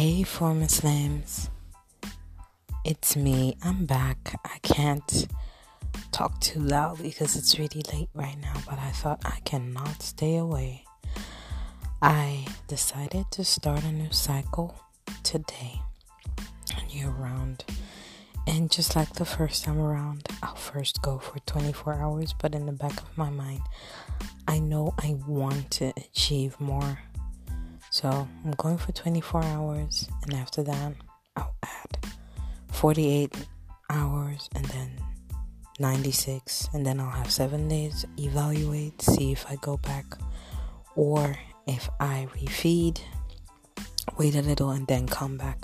Hey, for Muslims. It's me. I'm back. I can't talk too loud because it's really late right now, but I thought I cannot stay away. I decided to start a new cycle today, And year round. And just like the first time around, I'll first go for 24 hours, but in the back of my mind, I know I want to achieve more so I'm going for 24 hours, and after that, I'll add 48 hours and then 96, and then I'll have seven days, evaluate, see if I go back or if I refeed, wait a little, and then come back.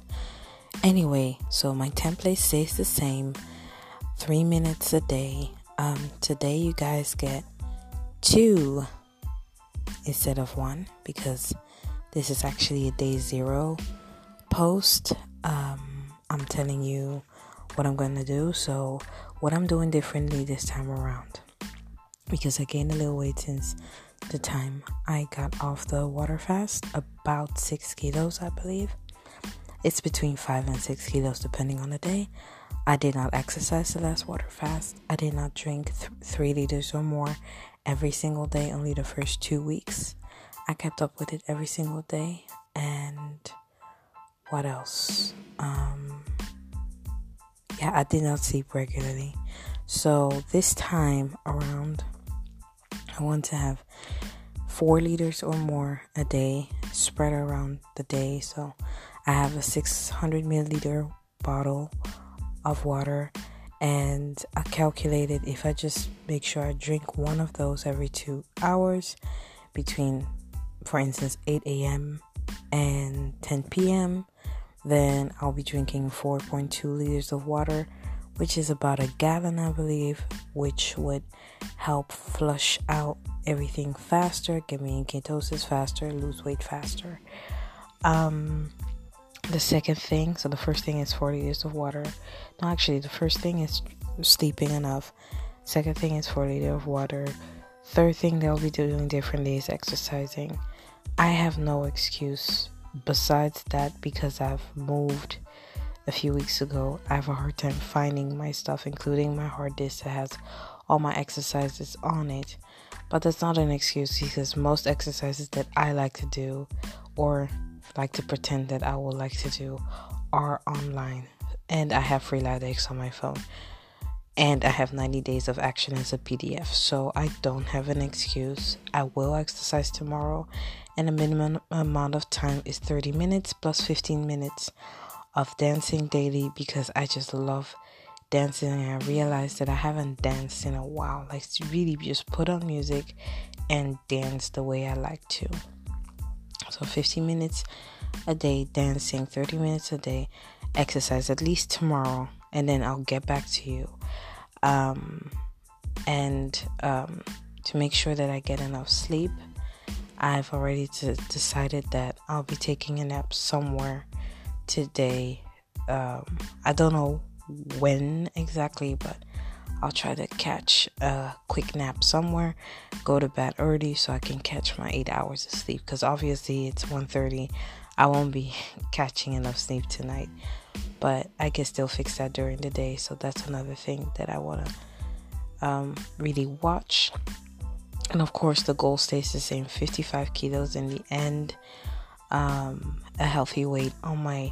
Anyway, so my template stays the same three minutes a day. Um, today, you guys get two instead of one because this is actually a day zero post. Um, I'm telling you what I'm going to do. So, what I'm doing differently this time around, because I gained a little weight since the time I got off the water fast, about six kilos, I believe. It's between five and six kilos depending on the day. I did not exercise the last water fast. I did not drink th- three liters or more every single day, only the first two weeks. I kept up with it every single day. And what else? Um, yeah, I did not sleep regularly. So this time around, I want to have four liters or more a day spread around the day. So I have a 600 milliliter bottle of water, and I calculated if I just make sure I drink one of those every two hours between for instance, 8 a.m. and 10 p.m., then I'll be drinking 4.2 liters of water, which is about a gallon, I believe, which would help flush out everything faster, get me in ketosis faster, lose weight faster. Um, the second thing, so the first thing is 40 liters of water. No, actually, the first thing is sleeping enough. Second thing is 40 liters of water. Third thing they'll be doing differently is exercising. I have no excuse besides that because I've moved a few weeks ago. I have a hard time finding my stuff, including my hard disk that has all my exercises on it. But that's not an excuse because most exercises that I like to do or like to pretend that I would like to do are online. And I have Freeletics on my phone. And I have 90 days of action as a PDF. So I don't have an excuse. I will exercise tomorrow and the minimum amount of time is 30 minutes plus 15 minutes of dancing daily because I just love dancing and I realized that I haven't danced in a while. Like really just put on music and dance the way I like to. So 15 minutes a day dancing, 30 minutes a day exercise at least tomorrow and then I'll get back to you. Um, and um, to make sure that I get enough sleep I've already t- decided that I'll be taking a nap somewhere today. Um, I don't know when exactly, but I'll try to catch a quick nap somewhere. Go to bed early so I can catch my eight hours of sleep. Because obviously it's 1.30. I won't be catching enough sleep tonight, but I can still fix that during the day. So that's another thing that I want to um, really watch and of course the goal stays the same 55 kilos in the end um, a healthy weight on my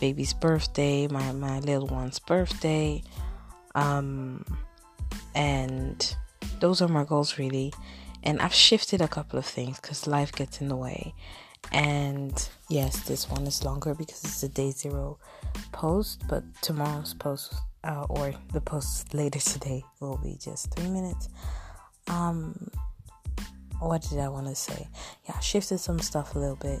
baby's birthday my, my little one's birthday um, and those are my goals really. And i've shifted a couple of things because life gets in the way. And yes this one is longer because it's a day zero post but tomorrow's post uh, or the post later today will be just three minutes um, what did I want to say? Yeah, shifted some stuff a little bit.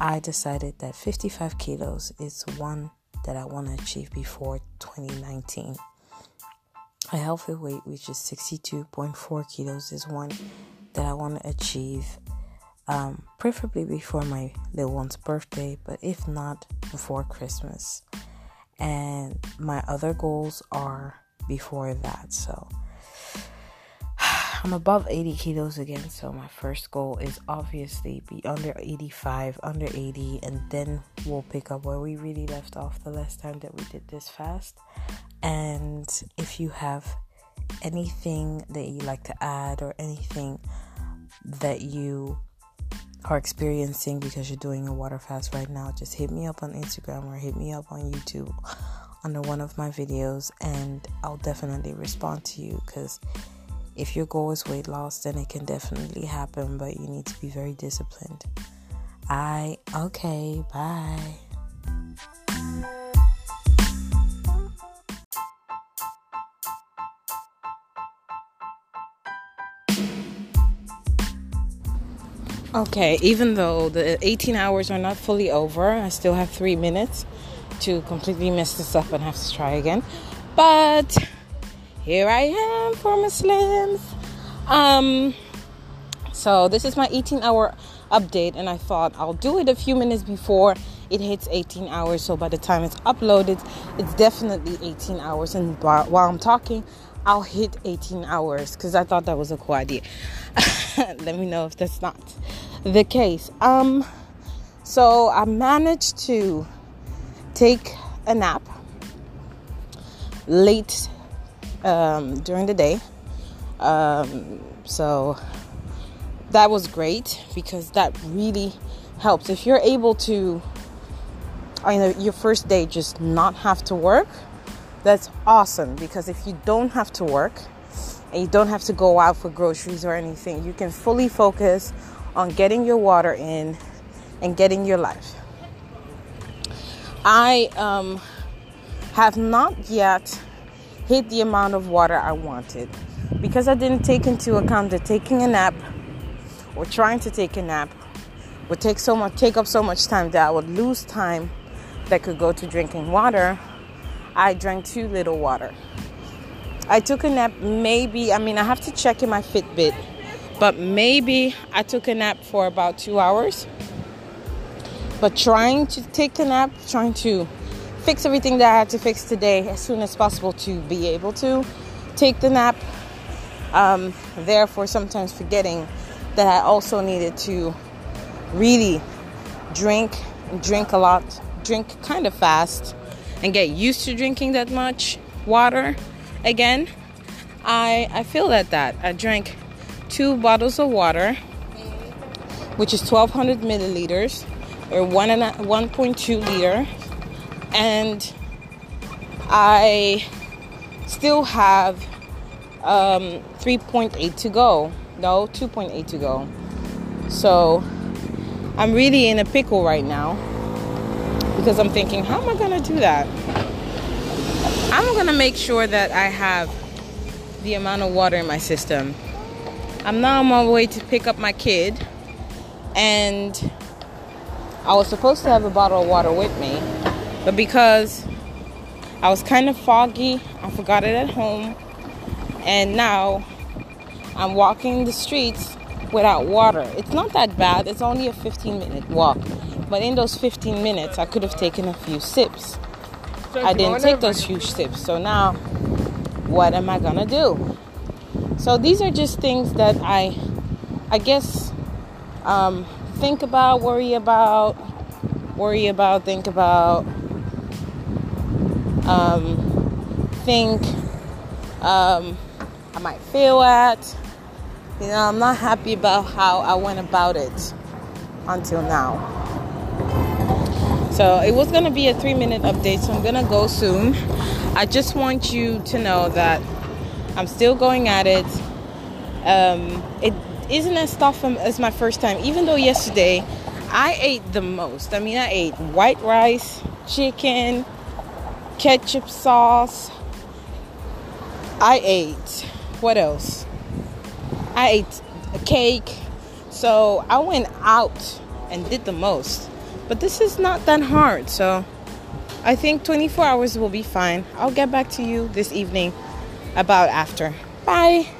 I decided that 55 kilos is one that I want to achieve before 2019. A healthy weight, which is 62.4 kilos, is one that I want to achieve, um, preferably before my little one's birthday, but if not, before Christmas. And my other goals are before that, so I'm above 80 kilos again, so my first goal is obviously be under 85, under 80, and then we'll pick up where we really left off the last time that we did this fast. And if you have anything that you like to add or anything that you are experiencing because you're doing a water fast right now, just hit me up on Instagram or hit me up on YouTube under one of my videos and I'll definitely respond to you because if your goal is weight loss, then it can definitely happen, but you need to be very disciplined. I okay, bye. Okay, even though the 18 hours are not fully over, I still have three minutes to completely mess this up and have to try again. But here I am for Muslims. Um, so this is my 18 hour update, and I thought I'll do it a few minutes before it hits 18 hours. So by the time it's uploaded, it's definitely 18 hours. And while I'm talking, I'll hit 18 hours because I thought that was a cool idea. Let me know if that's not the case. Um, so I managed to take a nap late um, during the day. Um, so that was great because that really helps. If you're able to, I know your first day just not have to work, that's awesome because if you don't have to work and you don't have to go out for groceries or anything, you can fully focus on getting your water in and getting your life. I um, have not yet hit the amount of water I wanted because I didn't take into account that taking a nap or trying to take a nap would take so much take up so much time that I would lose time that could go to drinking water. I drank too little water. I took a nap maybe I mean I have to check in my Fitbit but maybe I took a nap for about 2 hours. But trying to take a nap, trying to fix everything that I had to fix today as soon as possible to be able to take the nap. Um, therefore, sometimes forgetting that I also needed to really drink, drink a lot, drink kind of fast, and get used to drinking that much water again. I I feel that that I drank two bottles of water, which is 1200 milliliters or one and 1.2 liter and I still have um, 3.8 to go. No, 2.8 to go. So I'm really in a pickle right now because I'm thinking, how am I going to do that? I'm going to make sure that I have the amount of water in my system. I'm now on my way to pick up my kid, and I was supposed to have a bottle of water with me but because I was kind of foggy, I forgot it at home. And now I'm walking the streets without water. It's not that bad, it's only a 15 minute walk. But in those 15 minutes, I could have taken a few sips. I didn't take those huge sips. So now, what am I gonna do? So these are just things that I, I guess, um, think about, worry about, worry about, think about, um, think um, I might fail at. You know, I'm not happy about how I went about it until now. So it was going to be a three minute update, so I'm going to go soon. I just want you to know that I'm still going at it. Um, it isn't as tough as my first time, even though yesterday I ate the most. I mean, I ate white rice, chicken, ketchup sauce. I ate, what else? I ate a cake. So I went out and did the most. But this is not that hard. So I think 24 hours will be fine. I'll get back to you this evening about after. Bye.